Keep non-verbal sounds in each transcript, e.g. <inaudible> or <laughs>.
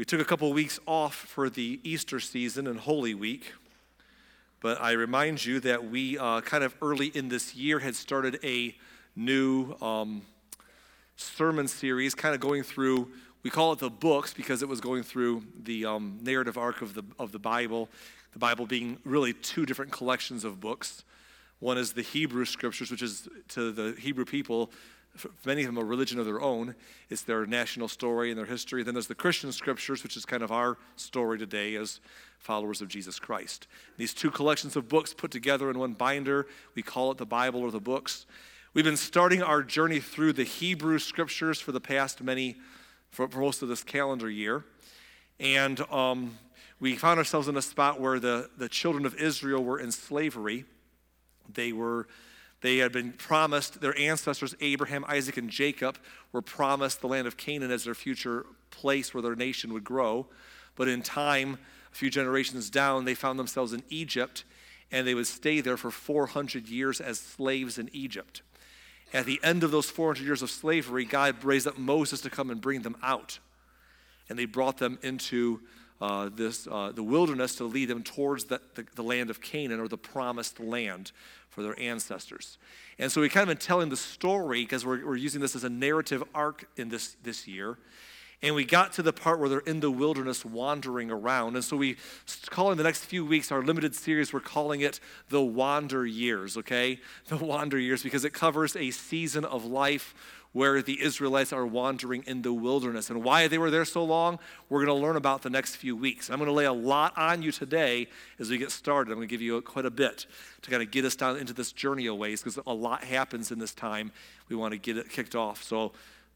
We took a couple of weeks off for the Easter season and Holy Week, but I remind you that we uh, kind of early in this year had started a new um, sermon series, kind of going through. We call it the books because it was going through the um, narrative arc of the of the Bible. The Bible being really two different collections of books. One is the Hebrew scriptures, which is to the Hebrew people many of them a religion of their own. It's their national story and their history. Then there's the Christian scriptures, which is kind of our story today as followers of Jesus Christ. These two collections of books put together in one binder, we call it the Bible or the books. We've been starting our journey through the Hebrew scriptures for the past many, for, for most of this calendar year. And um, we found ourselves in a spot where the, the children of Israel were in slavery. They were they had been promised, their ancestors, Abraham, Isaac, and Jacob, were promised the land of Canaan as their future place where their nation would grow. But in time, a few generations down, they found themselves in Egypt, and they would stay there for 400 years as slaves in Egypt. At the end of those 400 years of slavery, God raised up Moses to come and bring them out. And they brought them into uh, this, uh, the wilderness to lead them towards the, the, the land of Canaan or the promised land for their ancestors. And so we kind of been telling the story because we're, we're using this as a narrative arc in this, this year. And we got to the part where they're in the wilderness wandering around. And so we call in the next few weeks our limited series, we're calling it the Wander Years, okay? <laughs> The Wander Years, because it covers a season of life where the Israelites are wandering in the wilderness. And why they were there so long, we're going to learn about the next few weeks. I'm going to lay a lot on you today as we get started. I'm going to give you quite a bit to kind of get us down into this journey a ways because a lot happens in this time. We want to get it kicked off. So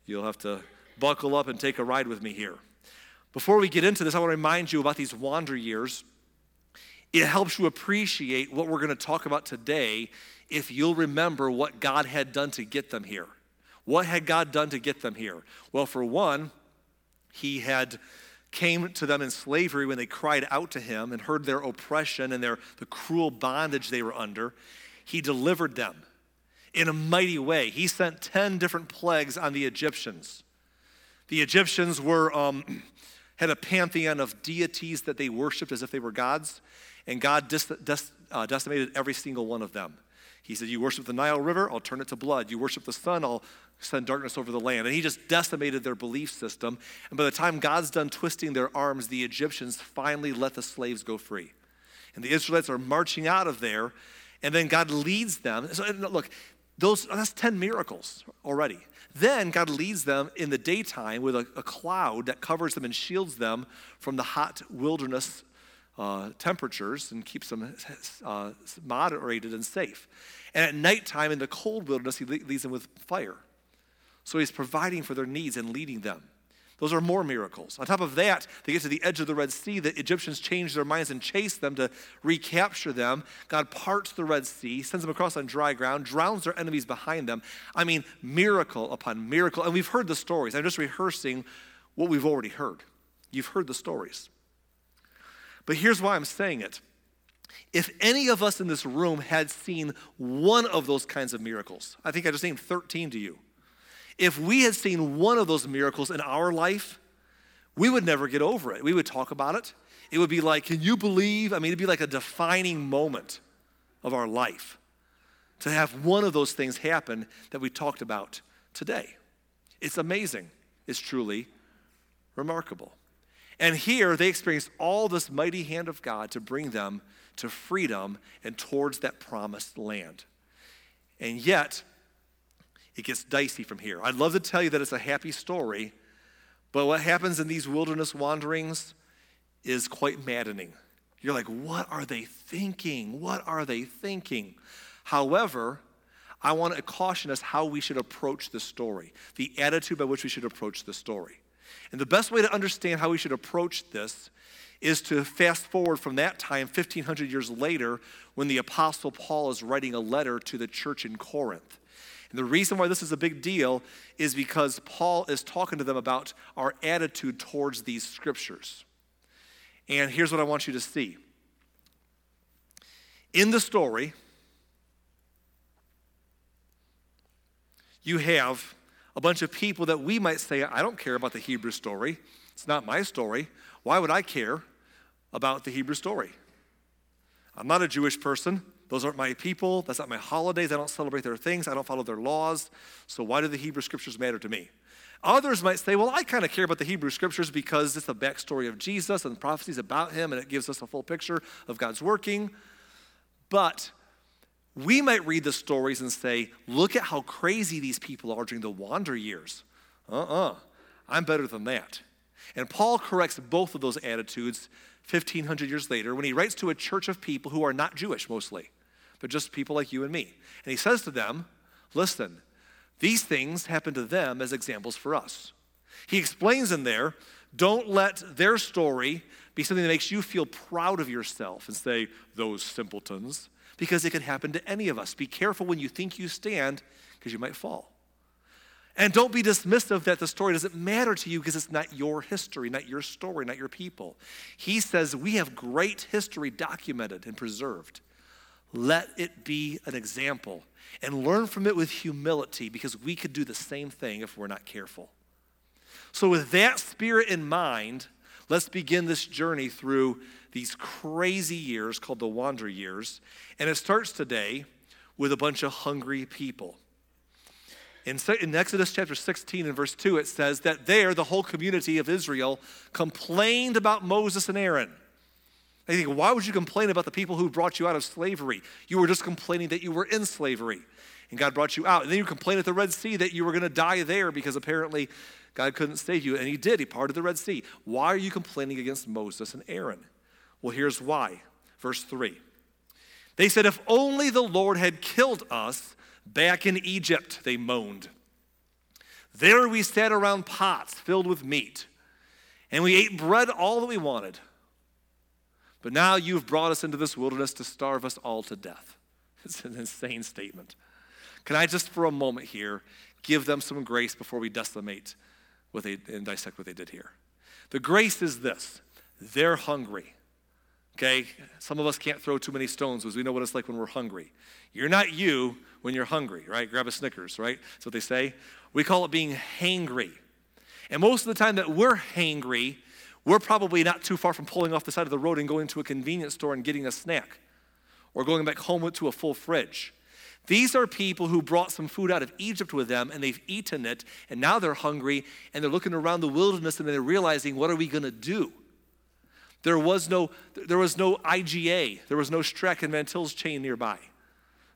you'll have to buckle up and take a ride with me here. Before we get into this, I want to remind you about these wander years. It helps you appreciate what we're going to talk about today if you'll remember what God had done to get them here. What had God done to get them here? Well, for one, he had came to them in slavery when they cried out to him and heard their oppression and their the cruel bondage they were under. He delivered them in a mighty way. He sent 10 different plagues on the Egyptians. The Egyptians were um, <clears throat> had a pantheon of deities that they worshiped as if they were gods, and God dis- dis- uh, decimated every single one of them. He said, You worship the Nile River, I'll turn it to blood. You worship the sun, I'll send darkness over the land. And he just decimated their belief system. And by the time God's done twisting their arms, the Egyptians finally let the slaves go free. And the Israelites are marching out of there, and then God leads them. So look, those that's 10 miracles already. Then God leads them in the daytime with a, a cloud that covers them and shields them from the hot wilderness uh, temperatures and keeps them uh, moderated and safe. And at nighttime in the cold wilderness, he leads them with fire. So he's providing for their needs and leading them. Those are more miracles. On top of that, they get to the edge of the Red Sea. The Egyptians change their minds and chase them to recapture them. God parts the Red Sea, sends them across on dry ground, drowns their enemies behind them. I mean, miracle upon miracle. And we've heard the stories. I'm just rehearsing what we've already heard. You've heard the stories. But here's why I'm saying it. If any of us in this room had seen one of those kinds of miracles, I think I just named 13 to you. If we had seen one of those miracles in our life, we would never get over it. We would talk about it. It would be like, can you believe? I mean, it'd be like a defining moment of our life to have one of those things happen that we talked about today. It's amazing. It's truly remarkable. And here they experienced all this mighty hand of God to bring them to freedom and towards that promised land. And yet, it gets dicey from here. I'd love to tell you that it's a happy story, but what happens in these wilderness wanderings is quite maddening. You're like, what are they thinking? What are they thinking? However, I want to caution us how we should approach the story, the attitude by which we should approach the story. And the best way to understand how we should approach this is to fast forward from that time, 1500 years later, when the Apostle Paul is writing a letter to the church in Corinth. And the reason why this is a big deal is because Paul is talking to them about our attitude towards these scriptures. And here's what I want you to see. In the story, you have a bunch of people that we might say, I don't care about the Hebrew story. It's not my story. Why would I care about the Hebrew story? I'm not a Jewish person. Those aren't my people. That's not my holidays. I don't celebrate their things. I don't follow their laws. So why do the Hebrew scriptures matter to me? Others might say, well, I kind of care about the Hebrew scriptures because it's the backstory of Jesus and prophecies about him, and it gives us a full picture of God's working. But we might read the stories and say, look at how crazy these people are during the wander years. Uh uh-uh. uh, i am better than that. And Paul corrects both of those attitudes 1,500 years later when he writes to a church of people who are not Jewish mostly. They're just people like you and me. And he says to them, listen, these things happen to them as examples for us. He explains in there, don't let their story be something that makes you feel proud of yourself and say, those simpletons, because it could happen to any of us. Be careful when you think you stand, because you might fall. And don't be dismissive that the story doesn't matter to you because it's not your history, not your story, not your people. He says we have great history documented and preserved. Let it be an example and learn from it with humility because we could do the same thing if we're not careful. So, with that spirit in mind, let's begin this journey through these crazy years called the wander years. And it starts today with a bunch of hungry people. In, in Exodus chapter 16 and verse 2, it says that there the whole community of Israel complained about Moses and Aaron. They think, why would you complain about the people who brought you out of slavery? You were just complaining that you were in slavery and God brought you out. And then you complained at the Red Sea that you were going to die there because apparently God couldn't save you. And He did. He parted the Red Sea. Why are you complaining against Moses and Aaron? Well, here's why. Verse 3. They said, If only the Lord had killed us Back in Egypt, they moaned. There we sat around pots filled with meat, and we ate bread all that we wanted. But now you've brought us into this wilderness to starve us all to death. <laughs> It's an insane statement. Can I just for a moment here give them some grace before we decimate what they and dissect what they did here? The grace is this they're hungry. Okay? Some of us can't throw too many stones because we know what it's like when we're hungry. You're not you when you're hungry, right? Grab a Snickers, right? That's what they say. We call it being hangry. And most of the time that we're hangry, we're probably not too far from pulling off the side of the road and going to a convenience store and getting a snack or going back home to a full fridge. These are people who brought some food out of Egypt with them and they've eaten it and now they're hungry and they're looking around the wilderness and they're realizing, what are we going to do? There was no, there was no IGA, there was no Streck and Van Til's chain nearby.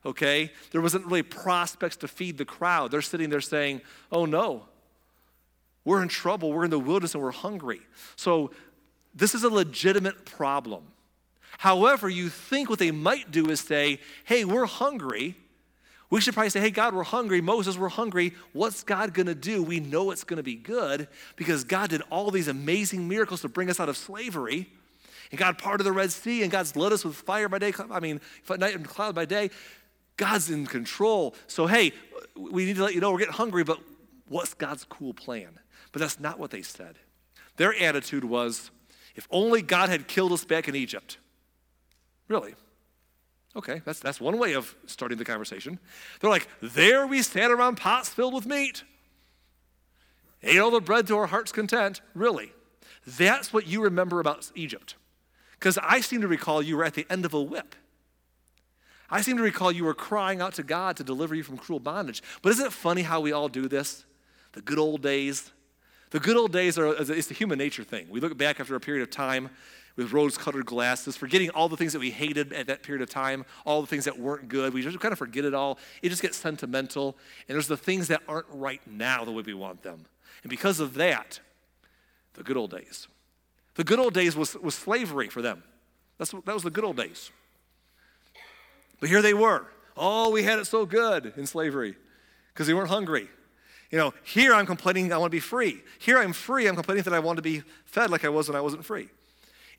Okay? There wasn't really prospects to feed the crowd. They're sitting there saying, oh no, we're in trouble, we're in the wilderness, and we're hungry. So this is a legitimate problem. However, you think what they might do is say, hey, we're hungry. We should probably say, hey, God, we're hungry. Moses, we're hungry. What's God going to do? We know it's going to be good because God did all these amazing miracles to bring us out of slavery. And God parted the Red Sea, and God's led us with fire by day, I mean, night and cloud by day. God's in control. So, hey, we need to let you know we're getting hungry, but what's God's cool plan? But that's not what they said. Their attitude was if only God had killed us back in Egypt. Really? Okay, that's, that's one way of starting the conversation. They're like, there we sat around pots filled with meat, ate all the bread to our heart's content. Really? That's what you remember about Egypt. Because I seem to recall you were at the end of a whip. I seem to recall you were crying out to God to deliver you from cruel bondage. But isn't it funny how we all do this? The good old days. The good old days are it's the human nature thing. We look back after a period of time with rose-colored glasses, forgetting all the things that we hated at that period of time, all the things that weren't good. We just kind of forget it all. It just gets sentimental. And there's the things that aren't right now the way we want them. And because of that, the good old days. The good old days was, was slavery for them. That's, that was the good old days. But here they were. Oh, we had it so good in slavery because they weren't hungry. You know, here I'm complaining I want to be free. Here I'm free, I'm complaining that I want to be fed like I was when I wasn't free.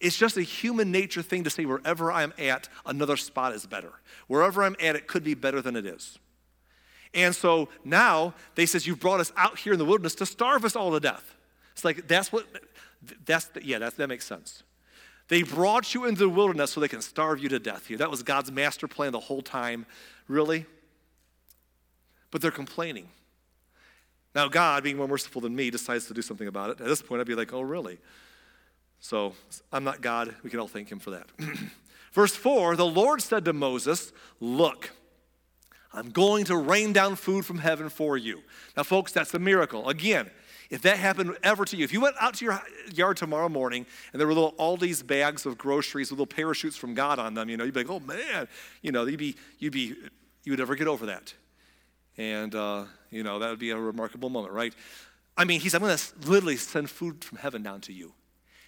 It's just a human nature thing to say wherever I'm at, another spot is better. Wherever I'm at, it could be better than it is. And so now they says, You've brought us out here in the wilderness to starve us all to death. It's like that's what that's, yeah, that, that makes sense. They brought you into the wilderness so they can starve you to death here. That was God's master plan the whole time. Really? But they're complaining. Now, God, being more merciful than me, decides to do something about it. At this point, I'd be like, oh, really? So I'm not God. We can all thank him for that. <clears throat> Verse 4 The Lord said to Moses, Look, I'm going to rain down food from heaven for you. Now, folks, that's a miracle. Again, if that happened ever to you, if you went out to your yard tomorrow morning and there were little these bags of groceries with little parachutes from God on them, you know, you'd be like, oh man, you know, you'd be, you'd be, you would never get over that. And, uh, you know, that would be a remarkable moment, right? I mean, he's, I'm going to literally send food from heaven down to you.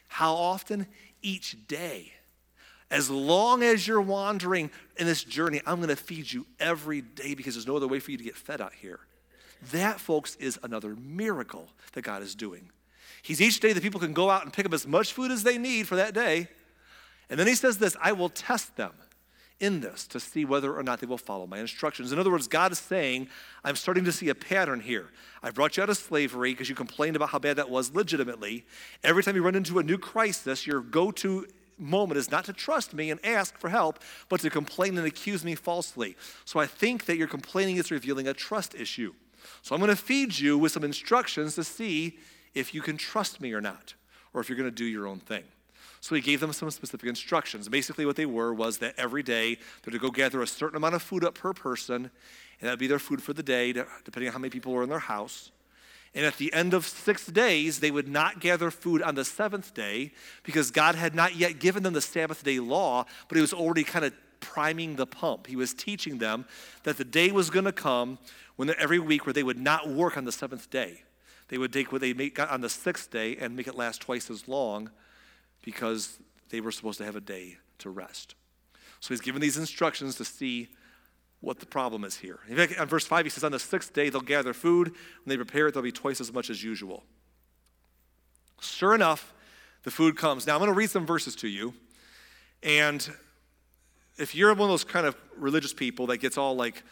How often? Each day. As long as you're wandering in this journey, I'm going to feed you every day because there's no other way for you to get fed out here. That, folks, is another miracle that God is doing. He's each day that people can go out and pick up as much food as they need for that day. And then he says this I will test them in this to see whether or not they will follow my instructions. In other words, God is saying, I'm starting to see a pattern here. I brought you out of slavery because you complained about how bad that was legitimately. Every time you run into a new crisis, your go to moment is not to trust me and ask for help, but to complain and accuse me falsely. So I think that your complaining is revealing a trust issue. So I'm going to feed you with some instructions to see if you can trust me or not, or if you're going to do your own thing. So he gave them some specific instructions. Basically, what they were was that every day they're to go gather a certain amount of food up per person, and that would be their food for the day, depending on how many people were in their house. And at the end of six days, they would not gather food on the seventh day because God had not yet given them the Sabbath day law, but He was already kind of priming the pump. He was teaching them that the day was going to come when every week where they would not work on the seventh day. They would take what they make on the sixth day and make it last twice as long because they were supposed to have a day to rest. So he's given these instructions to see what the problem is here. In fact, on verse 5, he says, On the sixth day, they'll gather food. When they prepare it, there'll be twice as much as usual. Sure enough, the food comes. Now, I'm going to read some verses to you. And if you're one of those kind of religious people that gets all like,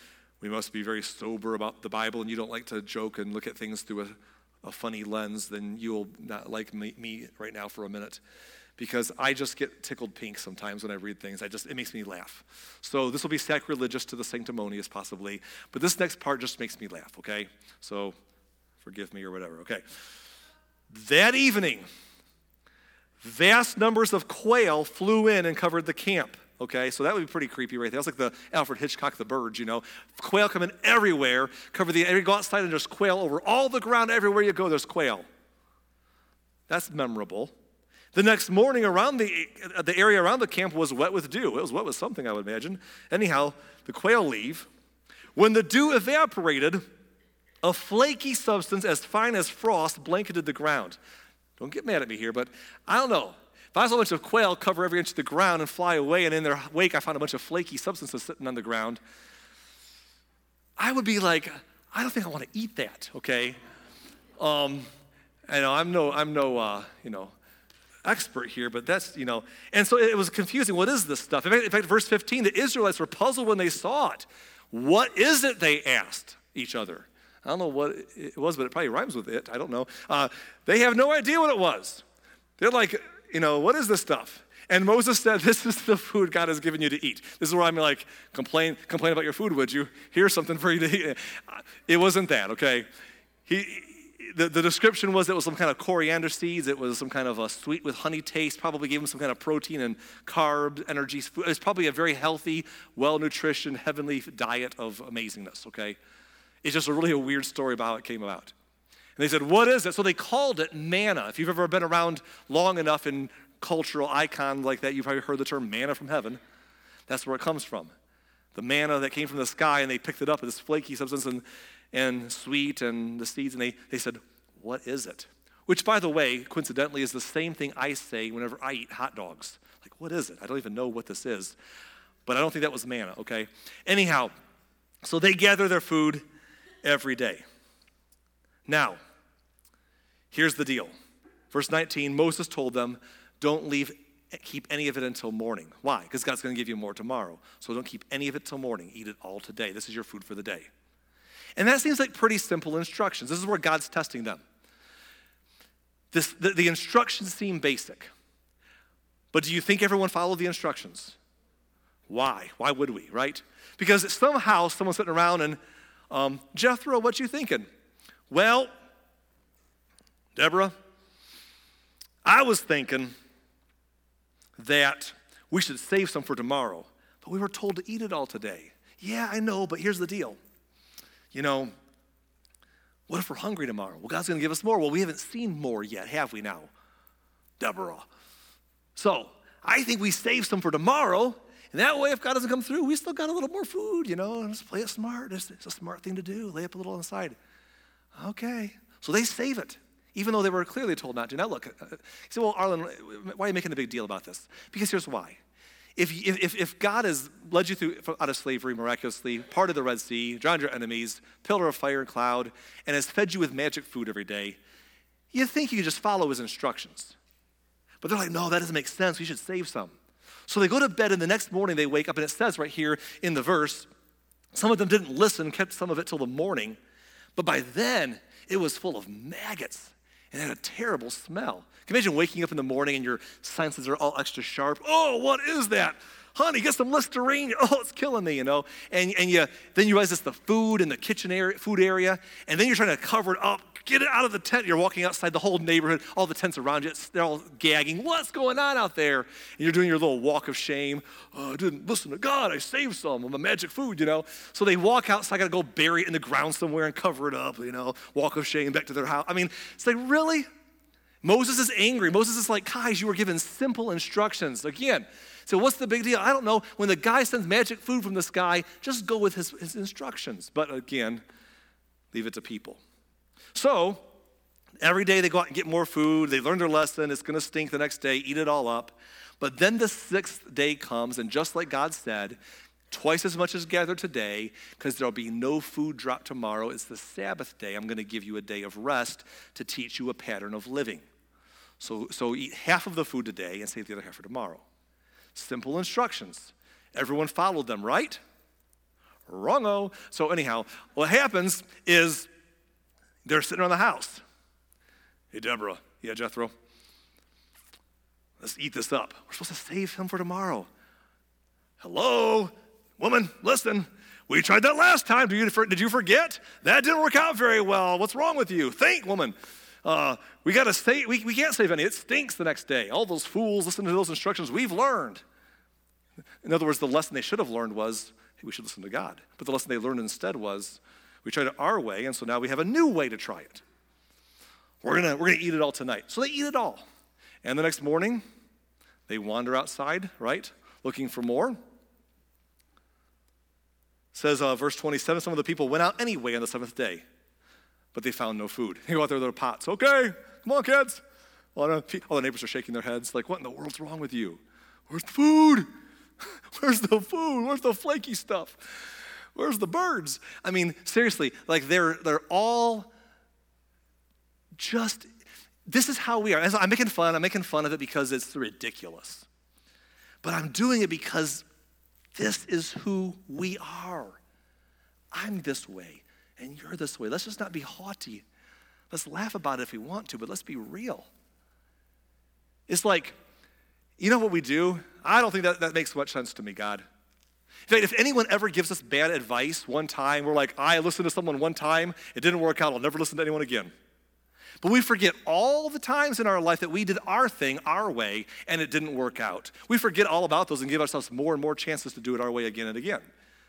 we must be very sober about the Bible, and you don't like to joke and look at things through a, a funny lens, then you'll not like me, me right now for a minute because I just get tickled pink sometimes when I read things. I just it makes me laugh. So this will be sacrilegious to the sanctimonious possibly, but this next part just makes me laugh, okay? So forgive me or whatever, okay? That evening, vast numbers of quail flew in and covered the camp. Okay, so that would be pretty creepy right there. That's like the Alfred Hitchcock, the birds, you know. Quail coming everywhere, cover the, you go outside and there's quail over all the ground, everywhere you go, there's quail. That's memorable. The next morning, around the, uh, the area around the camp was wet with dew. It was wet with something, I would imagine. Anyhow, the quail leave. When the dew evaporated, a flaky substance as fine as frost blanketed the ground. Don't get mad at me here, but I don't know. If I saw a bunch of quail cover every inch of the ground and fly away, and in their wake I found a bunch of flaky substances sitting on the ground, I would be like, I don't think I want to eat that, okay? Um, I know I'm no, I'm no, uh, you know, expert here, but that's, you know, and so it was confusing. What is this stuff? In fact, in fact, verse 15, the Israelites were puzzled when they saw it. What is it, they asked each other. I don't know what it was, but it probably rhymes with it. I don't know. Uh, they have no idea what it was. They're like, you know, what is this stuff? And Moses said, <laughs> This is the food God has given you to eat. This is where I'm like, complain, complain about your food, would you? Here's something for you to eat. It wasn't that, okay? He, the, the description was it was some kind of coriander seeds. It was some kind of a sweet with honey taste. Probably gave him some kind of protein and carbs, energy. It was probably a very healthy, well nutrition, heavenly diet of amazingness. Okay, it's just a really a weird story about how it came about. They said, "What is it?" So they called it manna. If you've ever been around long enough in cultural icon like that, you've probably heard the term manna from heaven. That's where it comes from. The manna that came from the sky, and they picked it up as flaky substance, and and sweet and the seeds, and they, they said, What is it? Which, by the way, coincidentally, is the same thing I say whenever I eat hot dogs. Like, what is it? I don't even know what this is. But I don't think that was manna, okay? Anyhow, so they gather their food every day. Now, here's the deal. Verse 19 Moses told them, Don't leave, keep any of it until morning. Why? Because God's going to give you more tomorrow. So don't keep any of it till morning. Eat it all today. This is your food for the day. And that seems like pretty simple instructions. This is where God's testing them. This, the, the instructions seem basic. But do you think everyone followed the instructions? Why? Why would we, right? Because somehow someone's sitting around and, um, Jethro, what you thinking? Well, Deborah, I was thinking that we should save some for tomorrow, but we were told to eat it all today. Yeah, I know, but here's the deal. You know, what if we're hungry tomorrow? Well, God's going to give us more. Well, we haven't seen more yet, have we now? Deborah. So I think we save some for tomorrow. And that way, if God doesn't come through, we still got a little more food, you know, and just play it smart. It's, it's a smart thing to do. Lay up a little on the side. Okay. So they save it, even though they were clearly told not to. Now, look, uh, you say, well, Arlen, why are you making a big deal about this? Because here's why. If, if, if God has led you through, out of slavery miraculously, parted the Red Sea, drowned your enemies, pillar of fire and cloud, and has fed you with magic food every day, you think you can just follow his instructions. But they're like, no, that doesn't make sense. We should save some. So they go to bed, and the next morning they wake up, and it says right here in the verse, some of them didn't listen, kept some of it till the morning, but by then it was full of maggots and had a terrible smell. Can you imagine waking up in the morning and your senses are all extra sharp? Oh, what is that? Honey, get some Listerine. <laughs> Oh, it's killing me, you know. And, and you, then you realize it's the food in the kitchen area, food area, and then you're trying to cover it up. Get it out of the tent. You're walking outside the whole neighborhood, all the tents around you, they're all gagging. What's going on out there? And you're doing your little walk of shame. Oh, I didn't listen to God. I saved some of my magic food, you know. So they walk outside, I got to go bury it in the ground somewhere and cover it up, you know. Walk of shame back to their house. I mean, it's like, really? Moses is angry. Moses is like, guys, you were given simple instructions. Again, so what's the big deal? I don't know. When the guy sends magic food from the sky, just go with his, his instructions. But again, leave it to people. So every day they go out and get more food. They learn their lesson. It's going to stink the next day. Eat it all up. But then the sixth day comes, and just like God said, twice as much is gathered today because there'll be no food drop tomorrow. It's the Sabbath day. I'm going to give you a day of rest to teach you a pattern of living. So, so eat half of the food today and save the other half for tomorrow. Simple instructions. Everyone followed them, right? Wrongo. So, anyhow, what happens is they're sitting around the house. Hey, Deborah. Yeah, Jethro. Let's eat this up. We're supposed to save him for tomorrow. Hello, woman, listen. We tried that last time. Did you, did you forget? That didn't work out very well. What's wrong with you? Think, woman. Uh, we got to save, we, we can't save any. It stinks the next day. All those fools listen to those instructions we've learned. In other words, the lesson they should have learned was, hey, we should listen to God. But the lesson they learned instead was, we tried it our way, and so now we have a new way to try it. We're gonna, we're gonna eat it all tonight. So they eat it all. And the next morning, they wander outside, right? Looking for more. says uh, verse 27 some of the people went out anyway on the seventh day but they found no food. <laughs> They go out there with their pots. Okay, come on, kids. All the, all the neighbors are shaking their heads, like, what in the world's wrong with you? Where's the food? Where's the food? Where's the flaky stuff? Where's the birds? I mean, seriously, like they're they're all just this is how we are. I'm making fun, I'm making fun of it because it's ridiculous. But I'm doing it because this is who we are. I'm this way and you're this way. Let's just not be haughty. Let's laugh about it if we want to, but let's be real. It's like, you know what we do? I don't think that, that makes much sense to me, God. In fact, if anyone ever gives us bad advice one time, we're like, I listened to someone one time, it didn't work out, I'll never listen to anyone again. But we forget all the times in our life that we did our thing our way and it didn't work out. We forget all about those and give ourselves more and more chances to do it our way again and again.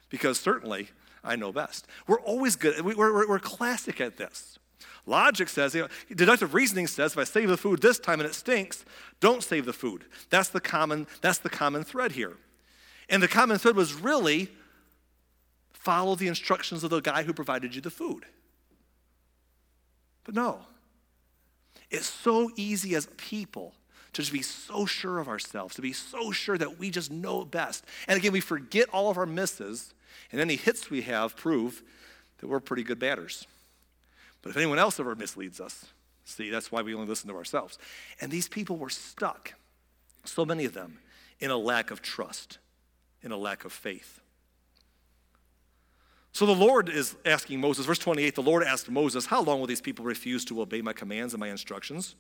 Because certainly I know best. We're always good, we're, we're, we're classic at this. Logic says, you know, deductive reasoning says, if I save the food this time and it stinks, don't save the food. That's the common, that's the common thread here. And the common thread was really follow the instructions of the guy who provided you the food. But no. It's so easy as people to just be so sure of ourselves, to be so sure that we just know best. And again, we forget all of our misses and any hits we have prove that we're pretty good batters. But if anyone else ever misleads us, see, that's why we only listen to ourselves. And these people were stuck, so many of them, in a lack of trust, in a lack of faith. So the Lord is asking Moses, verse 28, the Lord asked Moses, How long will these people refuse to obey my commands and my instructions?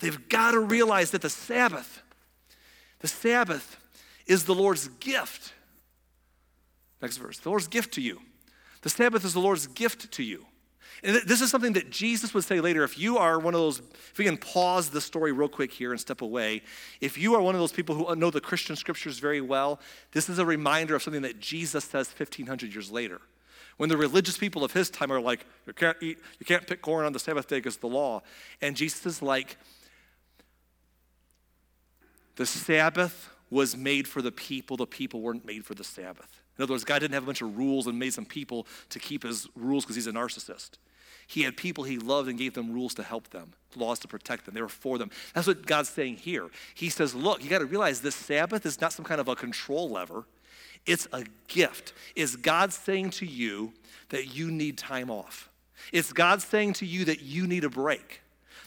They've got to realize that the Sabbath, the Sabbath is the Lord's gift. Next verse. The Lord's gift to you. The Sabbath is the Lord's gift to you. And this is something that Jesus would say later. If you are one of those, if we can pause the story real quick here and step away, if you are one of those people who know the Christian scriptures very well, this is a reminder of something that Jesus says 1,500 years later. When the religious people of his time are like, you can't eat, you can't pick corn on the Sabbath day because the law. And Jesus is like, the Sabbath was made for the people, the people weren't made for the Sabbath. In other words, God didn't have a bunch of rules and made some people to keep his rules because he's a narcissist. He had people he loved and gave them rules to help them, laws to protect them. They were for them. That's what God's saying here. He says, Look, you got to realize this Sabbath is not some kind of a control lever, it's a gift. Is God saying to you that you need time off? It's God saying to you that you need a break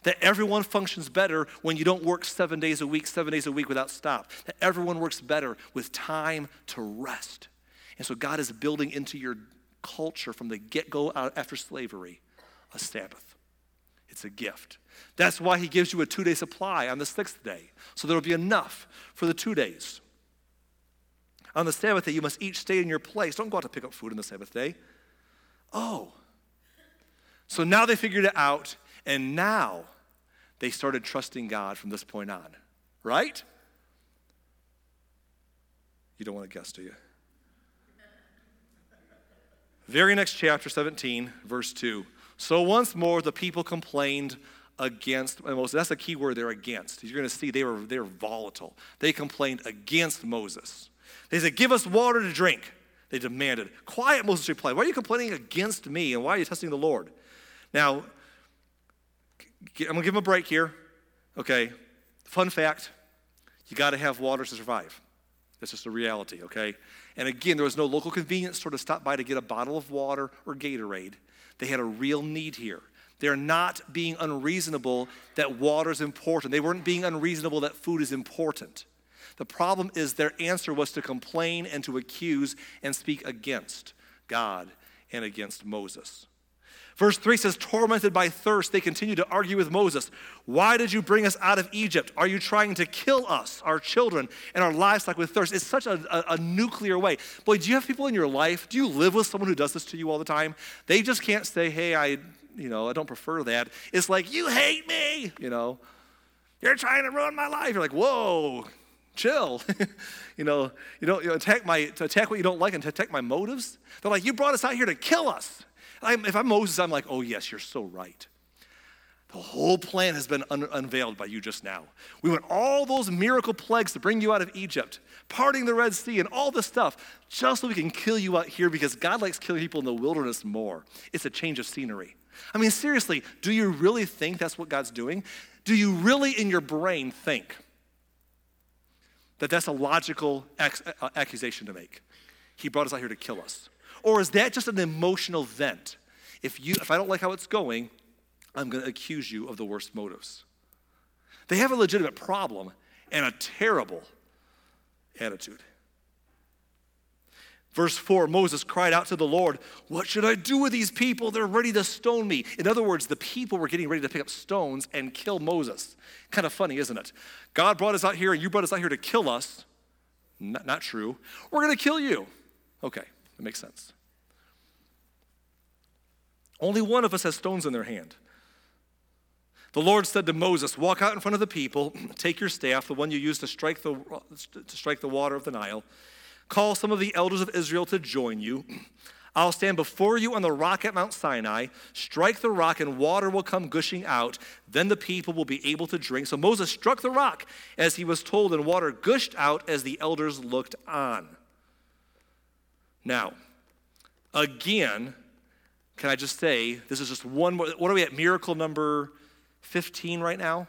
that everyone functions better when you don't work seven days a week, seven days a week without stop, that everyone works better with time to rest. And so God is building into your culture from the get go after slavery a Sabbath. It's a gift. That's why he gives you a two day supply on the sixth day. So there will be enough for the two days. On the Sabbath day, you must each stay in your place. Don't go out to pick up food on the Sabbath day. Oh. So now they figured it out, and now they started trusting God from this point on, right? You don't want to guess, do you? Very next chapter, 17, verse 2. So once more the people complained against Moses. That's a key word, they're against. You're going to see they were, they were volatile. They complained against Moses. They said, Give us water to drink. They demanded. Quiet, Moses replied. Why are you complaining against me and why are you testing the Lord? Now, I'm going to give them a break here. Okay, fun fact you got to have water to survive. That's just a reality, okay? And again, there was no local convenience store to stop by to get a bottle of water or Gatorade. They had a real need here. They're not being unreasonable that water is important. They weren't being unreasonable that food is important. The problem is their answer was to complain and to accuse and speak against God and against Moses. Verse 3 says, Tormented by thirst, they continue to argue with Moses. Why did you bring us out of Egypt? Are you trying to kill us, our children, and our livestock with thirst? It's such a, a, a, nuclear way. Boy, do you have people in your life? Do you live with someone who does this to you all the time? They just can't say, hey, I, you know, I don't prefer that. It's like, you hate me, you know. You're trying to ruin my life. You're like, whoa, chill. <laughs> you know, you don't you know, attack my to attack what you don't like and to attack my motives. They're like, you brought us out here to kill us. I'm, if I'm Moses, I'm like, oh, yes, you're so right. The whole plan has been un- unveiled by you just now. We went all those miracle plagues to bring you out of Egypt, parting the Red Sea, and all this stuff, just so we can kill you out here because God likes killing people in the wilderness more. It's a change of scenery. I mean, seriously, do you really think that's what God's doing? Do you really, in your brain, think that that's a logical ex- uh, accusation to make? He brought us out here to kill us. Or is that just an emotional vent? If, you, if I don't like how it's going, I'm going to accuse you of the worst motives. They have a legitimate problem and a terrible attitude. Verse 4 Moses cried out to the Lord, What should I do with these people? They're ready to stone me. In other words, the people were getting ready to pick up stones and kill Moses. Kind of funny, isn't it? God brought us out here and you brought us out here to kill us. Not, not true. We're going to kill you. Okay, that makes sense. Only one of us has stones in their hand. The Lord said to Moses, Walk out in front of the people, <clears throat> take your staff, the one you use to strike the, to strike the water of the Nile, call some of the elders of Israel to join you. <clears throat> I'll stand before you on the rock at Mount Sinai, strike the rock, and water will come gushing out. Then the people will be able to drink. So Moses struck the rock as he was told, and water gushed out as the elders looked on. Now, again, can I just say, this is just one more, what are we at? Miracle number 15 right now?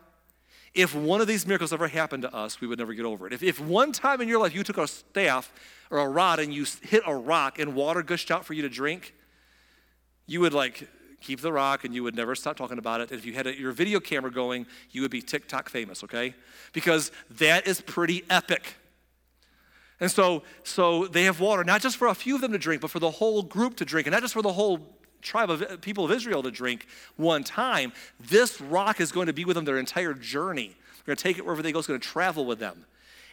If one of these miracles ever happened to us, we would never get over it. If, if one time in your life you took a staff or a rod and you hit a rock and water gushed out for you to drink, you would like keep the rock and you would never stop talking about it. And if you had a, your video camera going, you would be TikTok famous, okay? Because that is pretty epic. And so, so they have water, not just for a few of them to drink, but for the whole group to drink, and not just for the whole tribe of people of Israel to drink one time. This rock is going to be with them their entire journey. They're going to take it wherever they go. It's going to travel with them.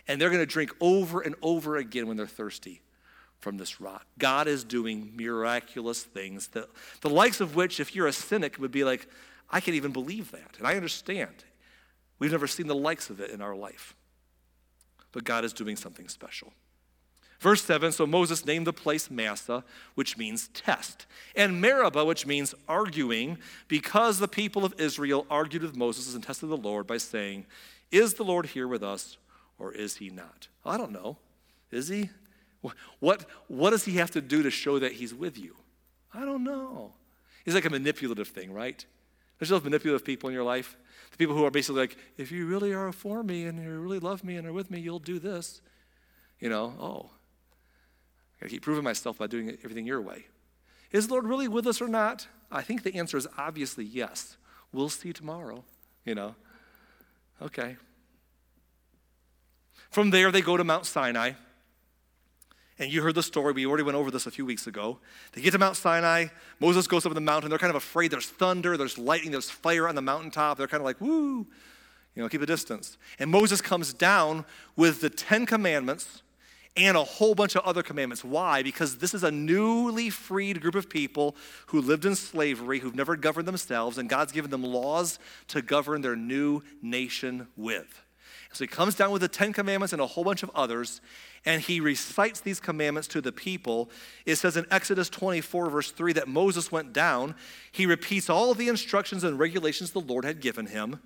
And they're going to drink over and over again when they're thirsty from this rock. God is doing miraculous things, that, the likes of which, if you're a cynic, would be like, I can't even believe that. And I understand. We've never seen the likes of it in our life. But God is doing something special. Verse 7 So Moses named the place Massah, which means test, and Meribah, which means arguing, because the people of Israel argued with Moses and tested the Lord by saying, Is the Lord here with us, or is he not? I don't know. Is he? What, what does he have to do to show that he's with you? I don't know. He's like a manipulative thing, right? There's those manipulative people in your life. The people who are basically like, if you really are for me and you really love me and are with me, you'll do this. You know, oh, I keep proving myself by doing everything your way. Is the Lord really with us or not? I think the answer is obviously yes. We'll see tomorrow, you know. Okay. From there, they go to Mount Sinai. And you heard the story. We already went over this a few weeks ago. They get to Mount Sinai. Moses goes up the mountain. They're kind of afraid. There's thunder, there's lightning, there's fire on the mountaintop. They're kind of like, woo, you know, keep a distance. And Moses comes down with the Ten Commandments and a whole bunch of other commandments. Why? Because this is a newly freed group of people who lived in slavery, who've never governed themselves, and God's given them laws to govern their new nation with. So he comes down with the Ten Commandments and a whole bunch of others, and he recites these commandments to the people. It says in Exodus 24, verse 3, that Moses went down. He repeats all the instructions and regulations the Lord had given him.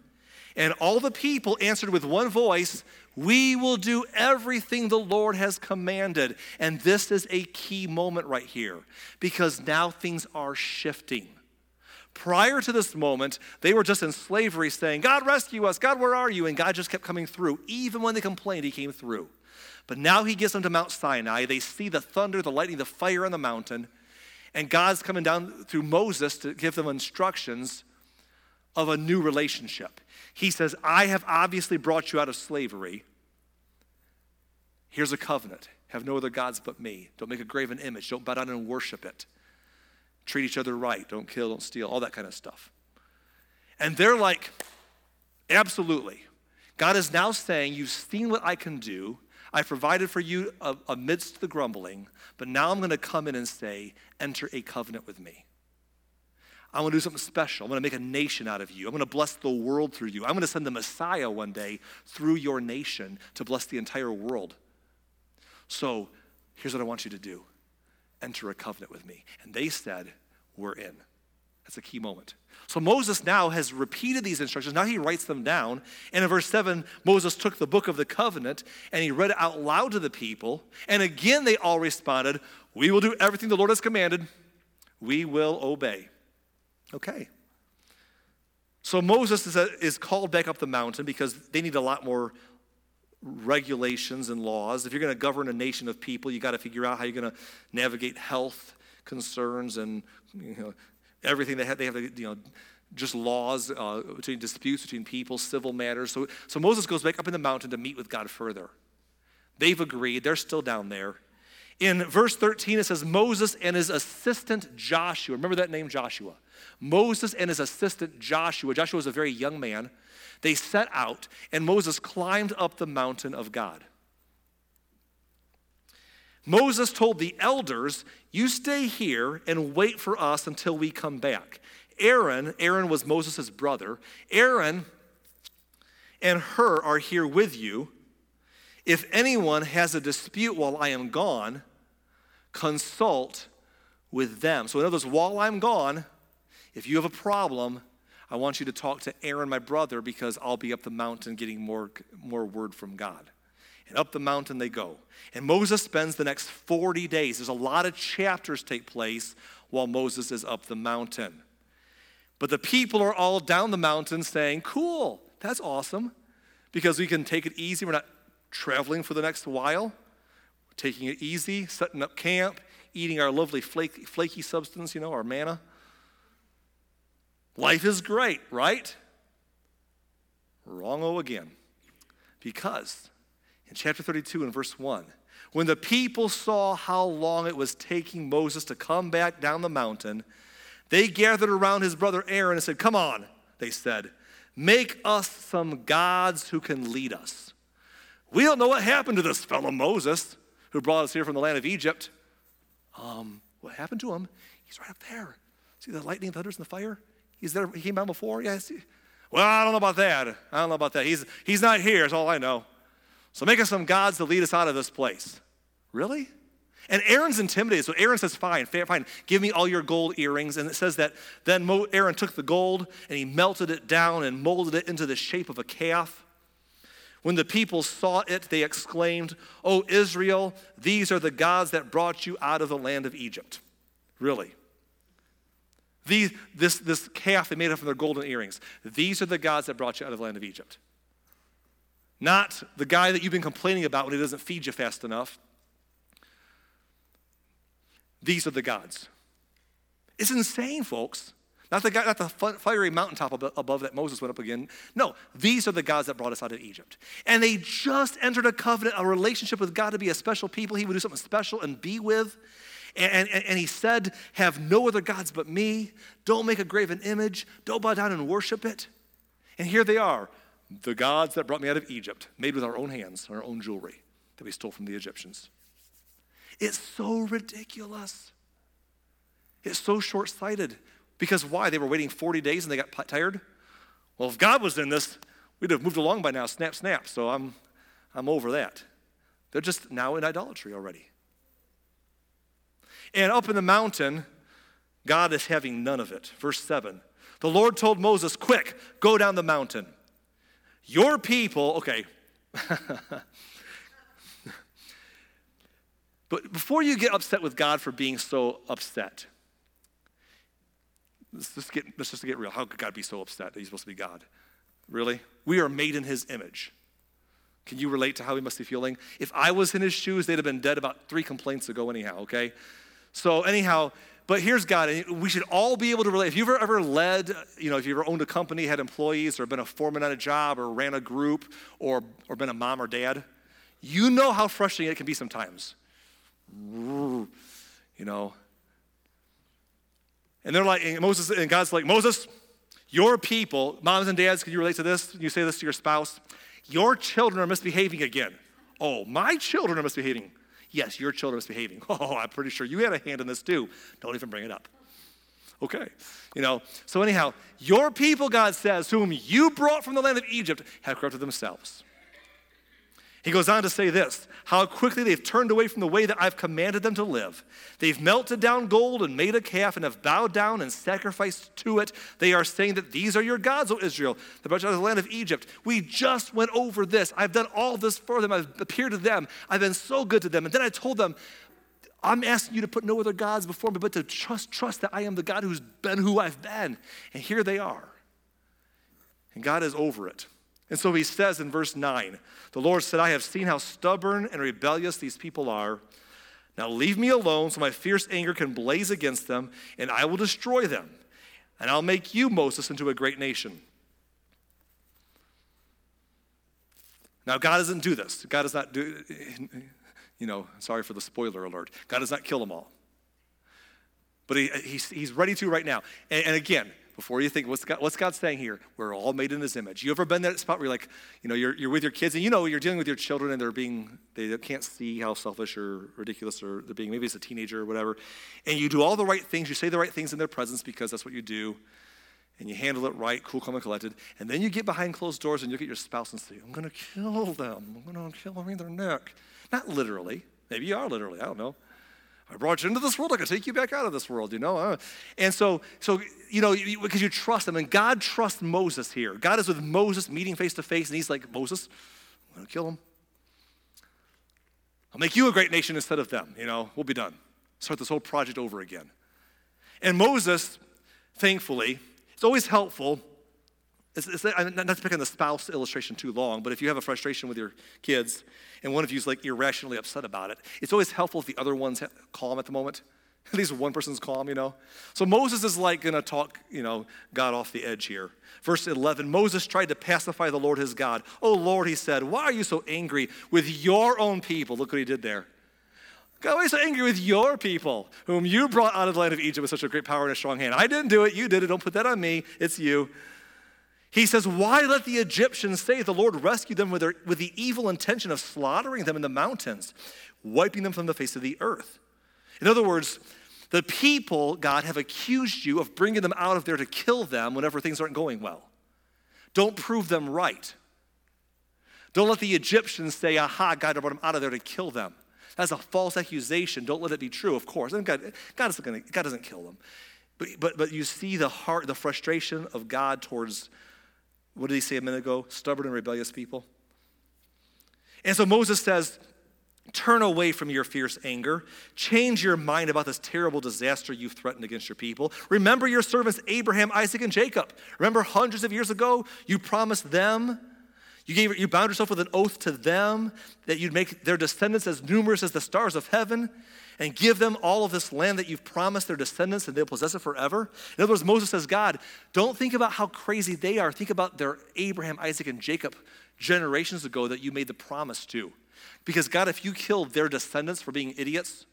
And all the people answered with one voice, We will do everything the Lord has commanded. And this is a key moment right here because now things are shifting. Prior to this moment, they were just in slavery saying, God, rescue us. God, where are you? And God just kept coming through. Even when they complained, He came through. But now He gets them to Mount Sinai. They see the thunder, the lightning, the fire on the mountain. And God's coming down through Moses to give them instructions of a new relationship. He says, I have obviously brought you out of slavery. Here's a covenant. Have no other gods but me. Don't make a graven image. Don't bow down and worship it. Treat each other right. Don't kill, don't steal, all that kind of stuff. And they're like, absolutely. God is now saying, You've seen what I can do. I provided for you uh, amidst the grumbling, but now I'm going to come in and say, Enter a covenant with me. I'm going to do something special. I'm going to make a nation out of you. I'm going to bless the world through you. I'm going to send the Messiah one day through your nation to bless the entire world. So here's what I want you to do enter a covenant with me. And they said, We're in. That's a key moment. So Moses now has repeated these instructions. Now he writes them down. And in verse 7, Moses took the book of the covenant and he read it out loud to the people. And again, they all responded, We will do everything the Lord has commanded, we will obey. Okay. So Moses is, a, is called back up the mountain because they need a lot more regulations and laws. If you're going to govern a nation of people, you got to figure out how you're going to navigate health concerns and you know, everything they have. They have to, you know, just laws uh, between disputes between people, civil matters. So, so Moses goes back up in the mountain to meet with God further. They've agreed. They're still down there. In verse 13, it says Moses and his assistant Joshua. Remember that name, Joshua? Moses and his assistant Joshua. Joshua was a very young man. They set out, and Moses climbed up the mountain of God. Moses told the elders, You stay here and wait for us until we come back. Aaron, Aaron was Moses' brother, Aaron and Hur are here with you. If anyone has a dispute while I am gone, consult with them. So, in other words, while I'm gone, if you have a problem, I want you to talk to Aaron, my brother, because I'll be up the mountain getting more, more word from God. And up the mountain they go. And Moses spends the next 40 days. There's a lot of chapters take place while Moses is up the mountain. But the people are all down the mountain saying, Cool, that's awesome, because we can take it easy. We're not traveling for the next while, taking it easy, setting up camp, eating our lovely flaky, flaky substance, you know, our manna. Life is great, right? Wrong oh again. Because in chapter 32 and verse 1, when the people saw how long it was taking Moses to come back down the mountain, they gathered around his brother Aaron and said, Come on, they said, make us some gods who can lead us. We don't know what happened to this fellow Moses who brought us here from the land of Egypt. Um, what happened to him? He's right up there. See the lightning, thunders, and the fire? He's there. He came down before. Yes. Well, I don't know about that. I don't know about that. He's, he's not here, is all I know. So make us some gods to lead us out of this place. Really? And Aaron's intimidated. So Aaron says, Fine, fine, give me all your gold earrings. And it says that then Aaron took the gold and he melted it down and molded it into the shape of a calf. When the people saw it, they exclaimed, O Israel, these are the gods that brought you out of the land of Egypt. Really. These, this, this calf they made up from their golden earrings, these are the gods that brought you out of the land of Egypt. Not the guy that you've been complaining about when he doesn't feed you fast enough. These are the gods. It's insane, folks. Not the, not the fiery mountaintop above that Moses went up again. No, these are the gods that brought us out of Egypt. And they just entered a covenant, a relationship with God to be a special people. He would do something special and be with. And, and, and he said, Have no other gods but me. Don't make a graven image. Don't bow down and worship it. And here they are, the gods that brought me out of Egypt, made with our own hands, our own jewelry that we stole from the Egyptians. It's so ridiculous. It's so short sighted. Because why? They were waiting 40 days and they got tired? Well, if God was in this, we'd have moved along by now, snap, snap. So I'm, I'm over that. They're just now in idolatry already. And up in the mountain, God is having none of it. Verse 7. The Lord told Moses, Quick, go down the mountain. Your people, okay. <laughs> but before you get upset with God for being so upset, let's just get, let's just get real. How could God be so upset that he's supposed to be God? Really? We are made in his image. Can you relate to how he must be feeling? If I was in his shoes, they'd have been dead about three complaints ago, anyhow, okay? So, anyhow, but here's God. We should all be able to relate. If you've ever, led, you know, if you've ever owned a company, had employees, or been a foreman on a job, or ran a group, or, or been a mom or dad, you know how frustrating it can be sometimes. You know. And they're like, and Moses, and God's like, Moses, your people, moms and dads, can you relate to this? Can you say this to your spouse? Your children are misbehaving again. Oh, my children are misbehaving. Yes, your children are misbehaving. <laughs> Oh, I'm pretty sure you had a hand in this too. Don't even bring it up. Okay. You know, so anyhow, your people, God says, whom you brought from the land of Egypt, have corrupted themselves. He goes on to say this how quickly they've turned away from the way that I've commanded them to live. They've melted down gold and made a calf and have bowed down and sacrificed to it. They are saying that these are your gods, O Israel, the out of the land of Egypt. We just went over this. I've done all this for them. I've appeared to them. I've been so good to them. And then I told them, I'm asking you to put no other gods before me, but to trust, trust that I am the God who's been who I've been. And here they are. And God is over it. And so he says in verse 9, the Lord said, I have seen how stubborn and rebellious these people are. Now leave me alone so my fierce anger can blaze against them, and I will destroy them. And I'll make you, Moses, into a great nation. Now, God doesn't do this. God does not do, you know, sorry for the spoiler alert. God does not kill them all. But he, he's, he's ready to right now. And, and again, before you think, what's God, what's God saying here? We're all made in his image. You ever been that spot where you're like, you know, you're, you're with your kids and you know you're dealing with your children and they're being, they can't see how selfish or ridiculous or they're being, maybe it's a teenager or whatever. And you do all the right things, you say the right things in their presence because that's what you do. And you handle it right, cool, calm, and collected. And then you get behind closed doors and you look at your spouse and say, I'm going to kill them. I'm going to kill them in their neck. Not literally. Maybe you are literally. I don't know. I brought you into this world. I can take you back out of this world, you know? And so, so you know, because you trust him. And God trusts Moses here. God is with Moses meeting face to face, and he's like, Moses, I'm going to kill him. I'll make you a great nation instead of them, you know? We'll be done. Start this whole project over again. And Moses, thankfully, it's always helpful it's, it's, not to pick on the spouse illustration too long, but if you have a frustration with your kids and one of you is like irrationally upset about it, it's always helpful if the other one's calm at the moment. <laughs> At least one person's calm, you know. So Moses is like going to talk, you know, God off the edge here. Verse 11 Moses tried to pacify the Lord his God. Oh Lord, he said, why are you so angry with your own people? Look what he did there. God, why are you so angry with your people, whom you brought out of the land of Egypt with such a great power and a strong hand? I didn't do it, you did it. Don't put that on me. It's you. He says, Why let the Egyptians say the Lord rescued them with, their, with the evil intention of slaughtering them in the mountains, wiping them from the face of the earth? In other words, the people, God, have accused you of bringing them out of there to kill them whenever things aren't going well. Don't prove them right. Don't let the Egyptians say, aha, God brought them out of there to kill them. That's a false accusation. Don't let it be true, of course. And God, God, isn't gonna, God doesn't kill them. But, but, but you see the heart, the frustration of God towards, what did he say a minute ago? Stubborn and rebellious people. And so Moses says, Turn away from your fierce anger. Change your mind about this terrible disaster you've threatened against your people. Remember your servants Abraham, Isaac, and Jacob. Remember hundreds of years ago, you promised them, you, gave, you bound yourself with an oath to them that you'd make their descendants as numerous as the stars of heaven and give them all of this land that you've promised their descendants and they'll possess it forever. In other words, Moses says, God, don't think about how crazy they are. Think about their Abraham, Isaac, and Jacob generations ago that you made the promise to. Because, God, if you killed their descendants for being idiots,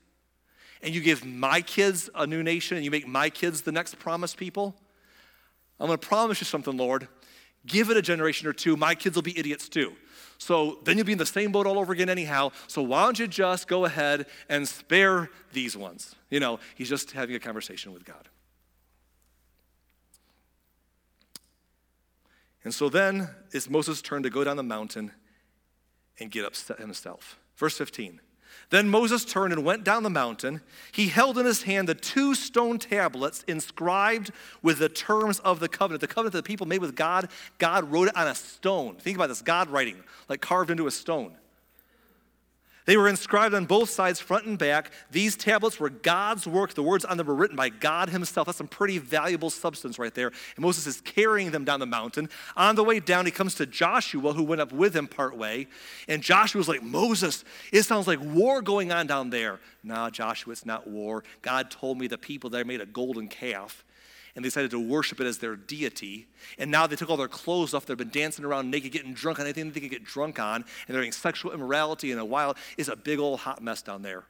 and you give my kids a new nation and you make my kids the next promised people, I'm going to promise you something, Lord. Give it a generation or two, my kids will be idiots too. So then you'll be in the same boat all over again, anyhow. So why don't you just go ahead and spare these ones? You know, he's just having a conversation with God. And so then it's Moses' turn to go down the mountain and get upset himself. Verse 15. Then Moses turned and went down the mountain. He held in his hand the two stone tablets inscribed with the terms of the covenant. The covenant that the people made with God, God wrote it on a stone. Think about this God writing, like carved into a stone. They were inscribed on both sides, front and back. These tablets were God's work. The words on them were written by God Himself. That's some pretty valuable substance right there. And Moses is carrying them down the mountain. On the way down, he comes to Joshua, who went up with him part way. And Joshua's like, Moses, it sounds like war going on down there. Nah, Joshua, it's not war. God told me the people there made a golden calf and they decided to worship it as their deity. And now they took all their clothes off. They've been dancing around naked, getting drunk on anything they could get drunk on, and they're having sexual immorality and a wild. It's a big old hot mess down there.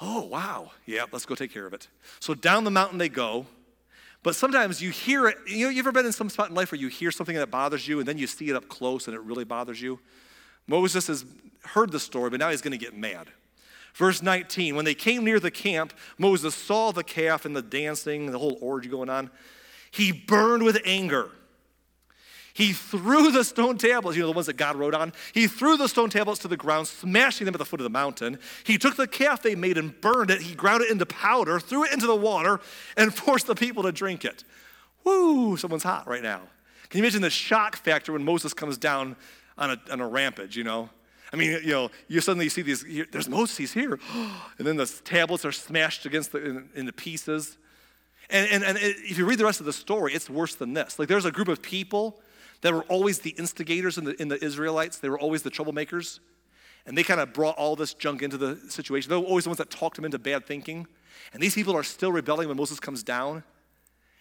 Oh, wow. Yeah, let's go take care of it. So down the mountain they go. But sometimes you hear it. You know, you ever been in some spot in life where you hear something that bothers you and then you see it up close and it really bothers you? Moses has heard the story, but now he's going to get mad. Verse 19 When they came near the camp, Moses saw the calf and the dancing, the whole orgy going on. He burned with anger. He threw the stone tablets, you know, the ones that God wrote on. He threw the stone tablets to the ground, smashing them at the foot of the mountain. He took the calf they made and burned it. He ground it into powder, threw it into the water, and <laughs> forced the people to drink it. Woo, someone's hot right now. Can you imagine the shock factor when Moses comes down on a, on a rampage, you know? I mean, you know, you suddenly see these, there's Moses, he's here. <gasps> And then the tablets are smashed against the, in, into pieces. And, and, and if you read the rest of the story, it's worse than this. Like there's a group of people that were always the instigators in the, in the Israelites. They were always the troublemakers. And they kind of brought all this junk into the situation. They were always the ones that talked them into bad thinking. And these people are still rebelling when Moses comes down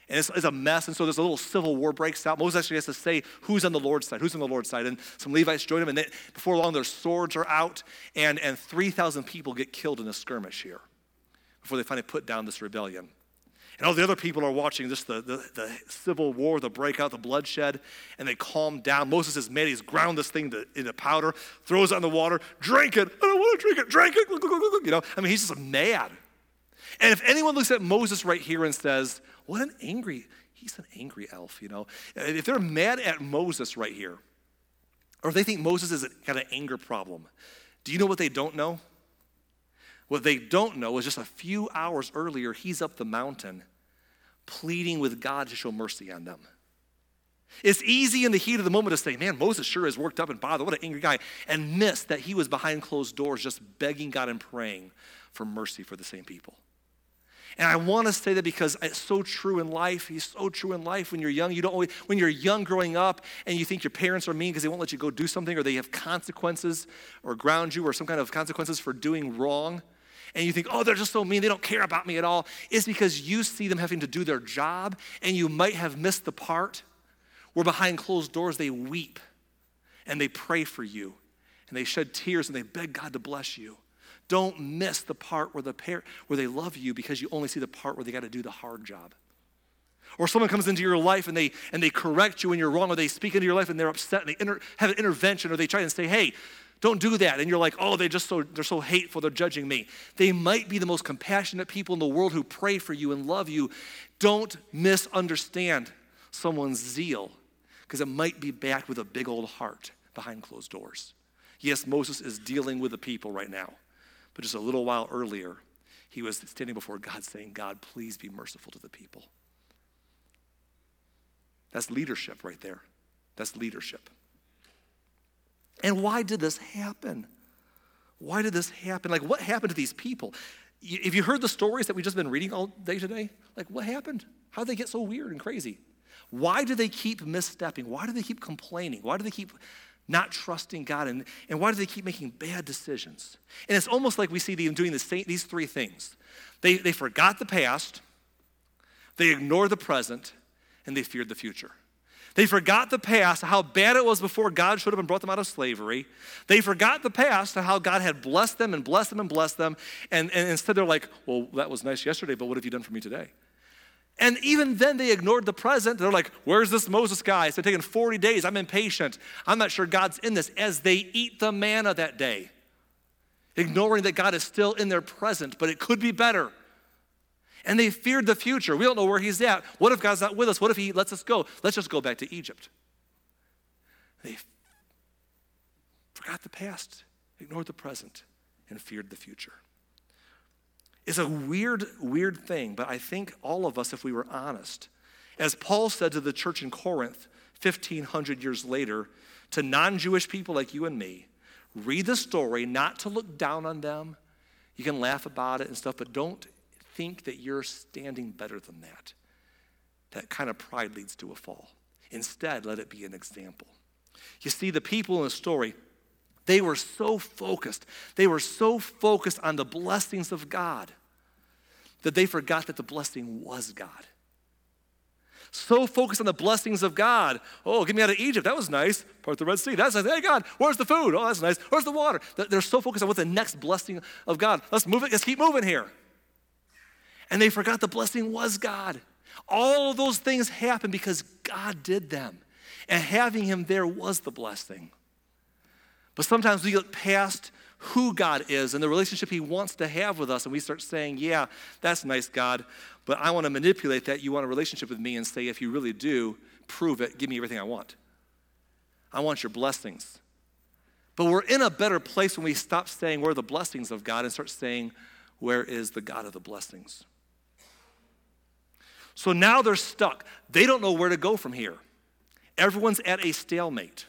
and it's, it's, a mess. And so there's a little civil war breaks out. Moses actually has to say who's on the Lord's side, who's on the Lord's side. And some Levites join him, and they, before long, their swords are out, and, and 3,000 people get killed in a skirmish here before they finally put down this rebellion. And all the other people are watching this the, the, the, civil war, the breakout, the bloodshed, and they calm down. Moses is mad. He's ground this thing to, into powder, throws it on the water, drink it. I don't want to drink it, drink it. You know, I mean, he's just mad. And if anyone looks at Moses right here and says, what an angry, he's an angry elf, you know. If they're mad at Moses right here, or if they think Moses is got an anger problem, do you know what they don't know? What they don't know is just a few hours earlier, he's up the mountain pleading with God to show mercy on them. It's easy in the heat of the moment to say, man, Moses sure is worked up and bothered. What an angry guy. And miss that he was behind closed doors just begging God and praying for mercy for the same people. And I want to say that because it's so true in life. He's so true in life when you're young. You don't always, when you're young growing up and you think your parents are mean because they won't let you go do something or they have consequences or ground you or some kind of consequences for doing wrong. And you think, oh, they're just so mean, they don't care about me at all. It's because you see them having to do their job and you might have missed the part where behind closed doors they weep and they pray for you and they shed tears and they beg God to bless you. Don't miss the part where, the par- where they love you because you only see the part where they got to do the hard job. Or someone comes into your life and they, and they correct you when you're wrong, or they speak into your life and they're upset and they inter, have an intervention, or they try and say, hey, don't do that. And you're like, oh, they're just so they're so hateful, they're judging me. They might be the most compassionate people in the world who pray for you and love you. Don't misunderstand someone's zeal, because it might be backed with a big old heart behind closed doors. Yes, Moses is dealing with the people right now, but just a little while earlier, he was standing before God saying, God, please be merciful to the people. That's leadership right there. That's leadership. And why did this happen? Why did this happen? Like, what happened to these people? If you heard the stories that we've just been reading all day today, like, what happened? How did they get so weird and crazy? Why do they keep misstepping? Why do they keep complaining? Why do they keep not trusting God? And, and why do they keep making bad decisions? And it's almost like we see them doing the same, these three things they, they forgot the past, they ignored the present, and they feared the future. They forgot the past, how bad it was before God showed up and brought them out of slavery. They forgot the past, how God had blessed them and blessed them and blessed them. And, and instead they're like, well, that was nice yesterday, but what have you done for me today? And even then, they ignored the present. They're like, Where's this Moses guy? It's been taking 40 days. I'm impatient. I'm not sure God's in this. As they eat the manna that day, ignoring that God is still in their present, but it could be better. And they feared the future. We don't know where he's at. What if God's not with us? What if he lets us go? Let's just go back to Egypt. They forgot the past, ignored the present, and feared the future. It's a weird, weird thing, but I think all of us, if we were honest, as Paul said to the church in Corinth 1,500 years later, to non Jewish people like you and me, read the story not to look down on them. You can laugh about it and stuff, but don't think that you're standing better than that. That kind of pride leads to a fall. Instead, let it be an example. You see, the people in the story, they were so focused. They were so focused on the blessings of God that they forgot that the blessing was God. So focused on the blessings of God. Oh, get me out of Egypt. That was nice. Part of the Red Sea. That's nice. Hey, God, where's the food? Oh, that's nice. Where's the water? They're so focused on what the next blessing of God. Let's move it. Let's keep moving here and they forgot the blessing was God. All of those things happened because God did them. And having Him there was the blessing. But sometimes we get past who God is and the relationship He wants to have with us, and we start saying, Yeah, that's nice, God, but I want to manipulate that. You want a relationship with me and say, If you really do, prove it, give me everything I want. I want your blessings. But we're in a better place when we stop saying, Where are the blessings of God and start saying, Where is the God of the blessings? So now they're stuck. They don't know where to go from here. Everyone's at a stalemate.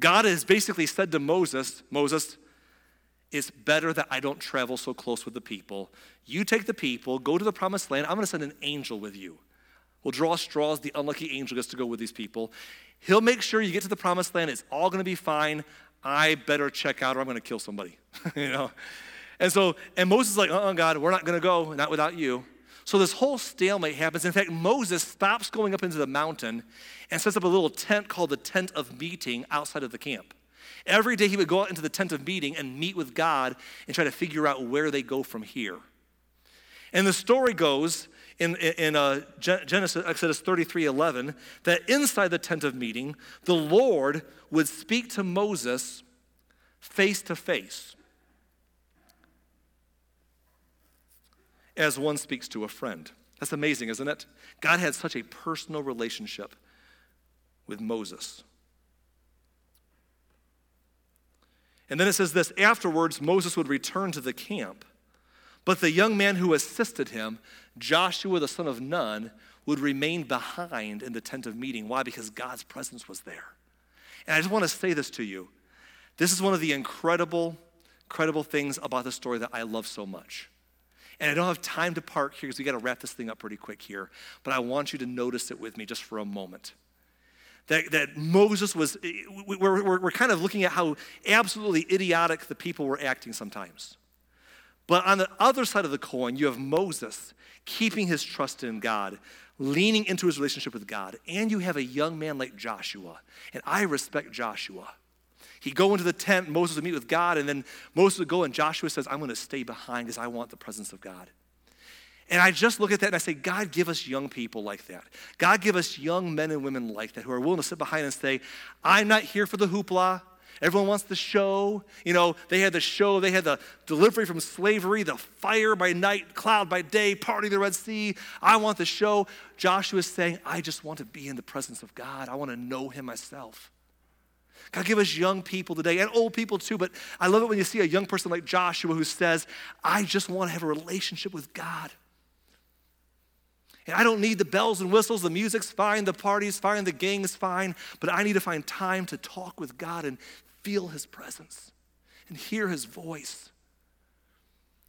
God has basically said to Moses, Moses, it's better that I don't travel so close with the people. You take the people, go to the promised land. I'm going to send an angel with you. We'll draw straws. The unlucky angel gets to go with these people. He'll make sure you get to the promised land. It's all going to be fine. I better check out or I'm going to kill somebody. <laughs> you know? And so, and Moses is like, uh uh God, we're not going to go, not without you. So this whole stalemate happens. In fact, Moses stops going up into the mountain and sets up a little tent called the tent of meeting outside of the camp. Every day he would go out into the tent of meeting and meet with God and try to figure out where they go from here. And the story goes in, in uh, Genesis, Exodus 33 11, that inside the tent of meeting, the Lord would speak to Moses face to face. As one speaks to a friend. That's amazing, isn't it? God had such a personal relationship with Moses. And then it says this afterwards, Moses would return to the camp, but the young man who assisted him, Joshua the son of Nun, would remain behind in the tent of meeting. Why? Because God's presence was there. And I just want to say this to you. This is one of the incredible, incredible things about the story that I love so much. And I don't have time to park here because we got to wrap this thing up pretty quick here. But I want you to notice it with me just for a moment. That, that Moses was, eh, we're, we're, we're kind of looking at how absolutely idiotic the people were acting sometimes. But on the other side of the coin, you have Moses keeping his trust in God, leaning into his relationship with God. And you have a young man like Joshua. And I respect Joshua. He'd go into the tent, Moses would meet with God, and then Moses would go, and Joshua says, I'm going to stay behind because I want the presence of God. And I just look at that and I say, God, give us young people like that. God, give us young men and women like that who are willing to sit behind and say, I'm not here for the hoopla. Everyone wants the show. You know, they had the show, they had the delivery from slavery, the fire by night, cloud by day, party the Red Sea. I want the show. Joshua is saying, I just want to be in the presence of God. I want to know him myself. God, give us young people today and old people too, but I love it when you see a young person like Joshua who says, I just want to have a relationship with God. And I don't need the bells and whistles, the music's fine, the party's fine, the gang's fine, but I need to find time to talk with God and feel his presence and hear his voice,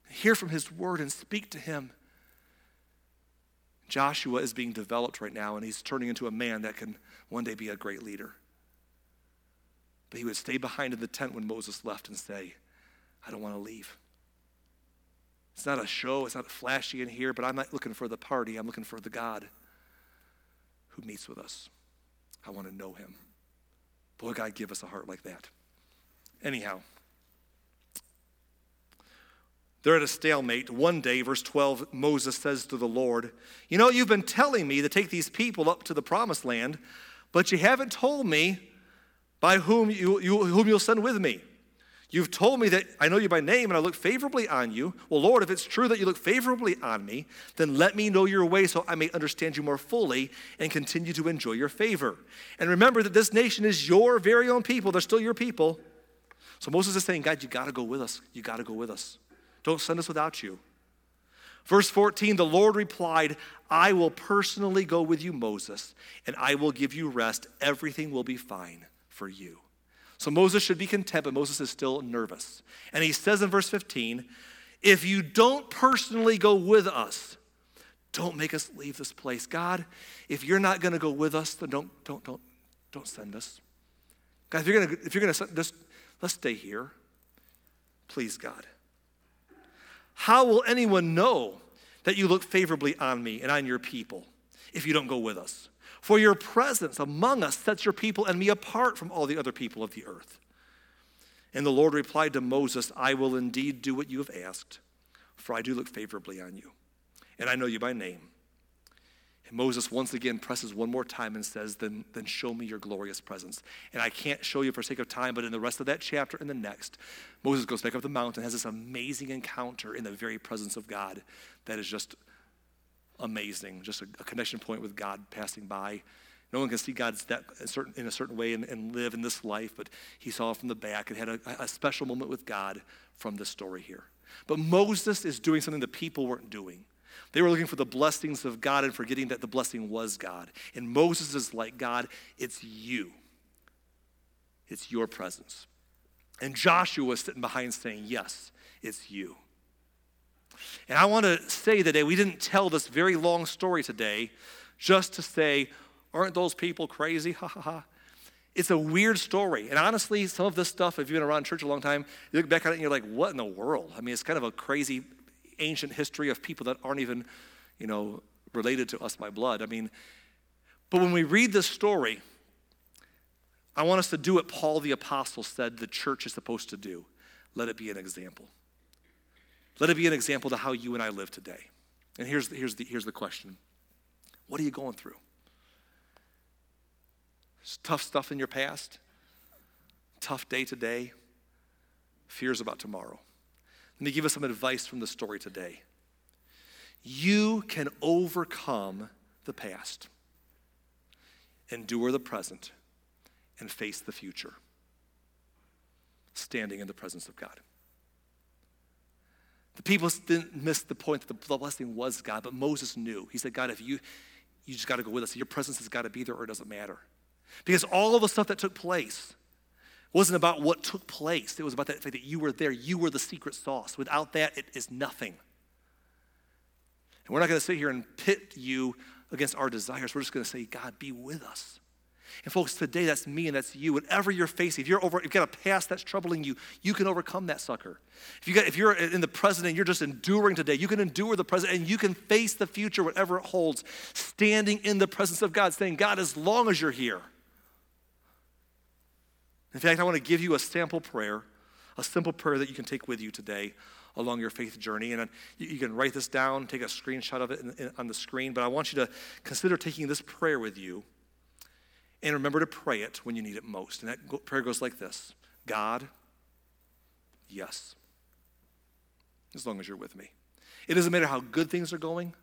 hear from his word and speak to him. Joshua is being developed right now, and he's turning into a man that can one day be a great leader. But he would stay behind in the tent when Moses left and say, I don't want to leave. It's not a show, it's not flashy in here, but I'm not looking for the party. I'm looking for the God who meets with us. I want to know him. Boy, God, give us a heart like that. Anyhow, they're at a stalemate. One day, verse 12, Moses says to the Lord, You know, you've been telling me to take these people up to the promised land, but you haven't told me by whom, you, you, whom you'll send with me. You've told me that I know you by name and I look favorably on you. Well, Lord, if it's true that you look favorably on me, then let me know your way so I may understand you more fully and continue to enjoy your favor. And remember that this nation is your very own people, they're still your people. So Moses is saying, God, you got to go with us. You got to go with us. Don't send us without you. Verse 14, the Lord replied, I will personally go with you, Moses, and I will give you rest. Everything will be fine for you. So Moses should be content, but Moses is still nervous. And he says in verse 15, If you don't personally go with us, don't make us leave this place. God, if you're not going to go with us, then don't, don't, don't, don't send us. God, if you're going to, if you're going to, just let's stay here. Please, God. How will anyone know that you look favorably on me and on your people if you don't go with us? For your presence among us sets your people and me apart from all the other people of the earth. And the Lord replied to Moses, I will indeed do what you have asked, for I do look favorably on you, and I know you by name. And Moses once again presses one more time and says, then, then show me your glorious presence. And I can't show you for sake of time, but in the rest of that chapter and the next, Moses goes back up the mountain, has this amazing encounter in the very presence of God that is just amazing. Just a, a connection point with God passing by. No one can see God in, a certain way and, and, live in this life, but he saw from the back and had a, a special moment with God from this story here. But Moses is doing something the people weren't doing. They were looking for the blessings of God and forgetting that the blessing was God. And Moses is like, God, it's you. It's your presence. And Joshua sitting behind saying, Yes, it's you. And I want to say today, we didn't tell this very long story today just to say, aren't those people crazy? <laughs> Ha ha ha. It's a weird story. And honestly, some of this stuff, if you've been around church a long time, you look back at it and you're like, what in the world? I mean, it's kind of a crazy ancient history of people that aren't even, you know, related to us by blood. I mean, but when we read this story, I want us to do what Paul the Apostle said the church is supposed to do let it be an example. Let it be an example to how you and I live today. And here's the, here's the, here's the question What are you going through? tough stuff in your past, tough day to day, fears about tomorrow. Let me give us some advice from the story today. You can overcome the past, endure the present, and face the future, standing in the presence of God. The people didn't miss the point that the blessing was God, but Moses knew. He said, God, if you, you just got to go with us. Your presence has got to be there or it doesn't matter. Because all of the stuff that took place wasn't about what took place. It was about that fact that you were there. You were the secret sauce. Without that, it is nothing. And we're not going to sit here and pit you against our desires. We're just going to say, God, be with us. And folks, today that's me and that's you. Whatever you're facing, if you're over, if you've got a past that's troubling you, you can overcome that sucker. If you got, if you're in the present and you're just enduring today, you can endure the present and you can face the future, whatever it holds, standing in the presence of God, saying, God, as long as you're here. In fact, I want to give you a sample prayer, a simple prayer that you can take with you today along your faith journey. And you, can write this down, take a screenshot of it on the screen. But I want you to consider taking this prayer with you and remember to pray it when you need it most. And that prayer goes like this God, yes, as long as you're with me. It doesn't matter how good things are going,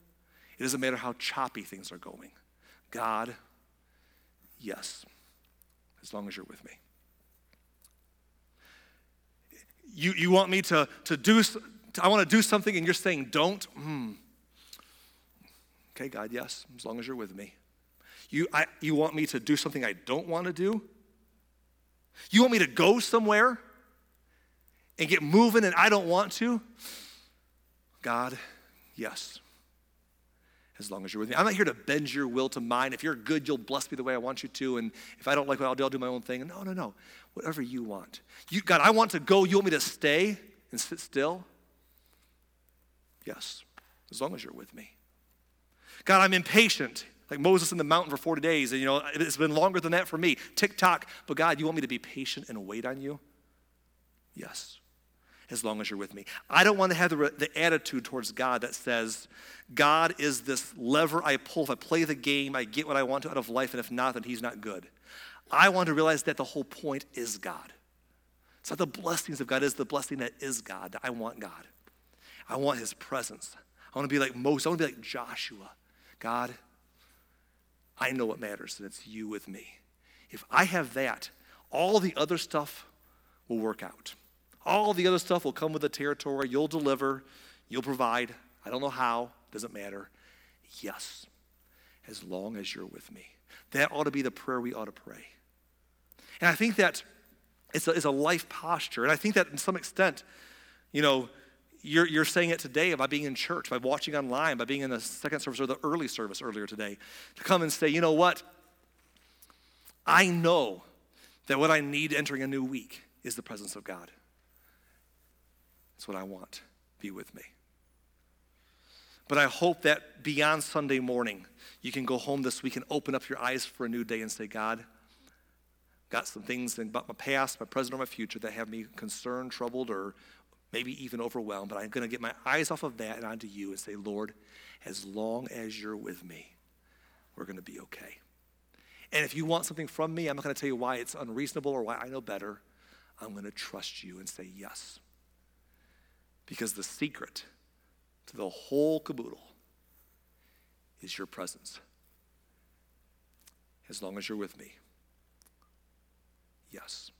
it doesn't matter how choppy things are going. God, yes, as long as you're with me. You, you want me to, to do, I want to do something and you're saying don't? Hmm. Okay, God, yes, as long as you're with me. You, I, you want me to do something I don't want to do? You want me to go somewhere and get moving and I don't want to? God, yes. As long as you're with me. I'm not here to bend your will to mine. If you're good, you'll bless me the way I want you to. And if I don't like what I'll do, I'll do my own thing. No, no, no. Whatever you want. You, God, I want to go. You want me to stay and sit still? Yes, as long as you're with me. God, I'm impatient like Moses in the mountain for 40 days. And, you know, it's been longer than that for me. Tick tock. But God, you want me to be patient and wait on you? Yes, as long as you're with me. I don't want to have the, the attitude towards God that says, God is this lever I pull. If I play the game, I get what I want out of life. And if not, then He's not good. I want to realize that the whole point is God. It's not the blessings of God, it's the blessing that is God. I want God. I want His presence. I want to be like Moses. I want to be like Joshua. God, I know what matters, and it's you with me. If I have that, all the other stuff will work out. All the other stuff will come with the territory. You'll deliver, you'll provide. I don't know how, doesn't matter. Yes, as long as you're with me. That ought to be the prayer we ought to pray. And I think that it's a, it's a life posture. And I think that in some extent, you know, you're, you're saying it today by being in church, by watching online, by being in the second service or the early service earlier today, to come and say, you know what? I know that what I need entering a new week is the presence of God. That's what I want. Be with me. But I hope that beyond Sunday morning, you can go home this week and open up your eyes for a new day and say, God, got some things about my past, my present, or my future that have me concerned, troubled, or maybe even overwhelmed, but I'm going to get my eyes off of that and onto you and say, Lord, as long as you're with me, we're going to be okay. And if you want something from me, I'm not going to tell you why it's unreasonable or why I know better. I'm going to trust you and say yes. Because the secret to the whole caboodle is your presence. As long as you're with me, yes.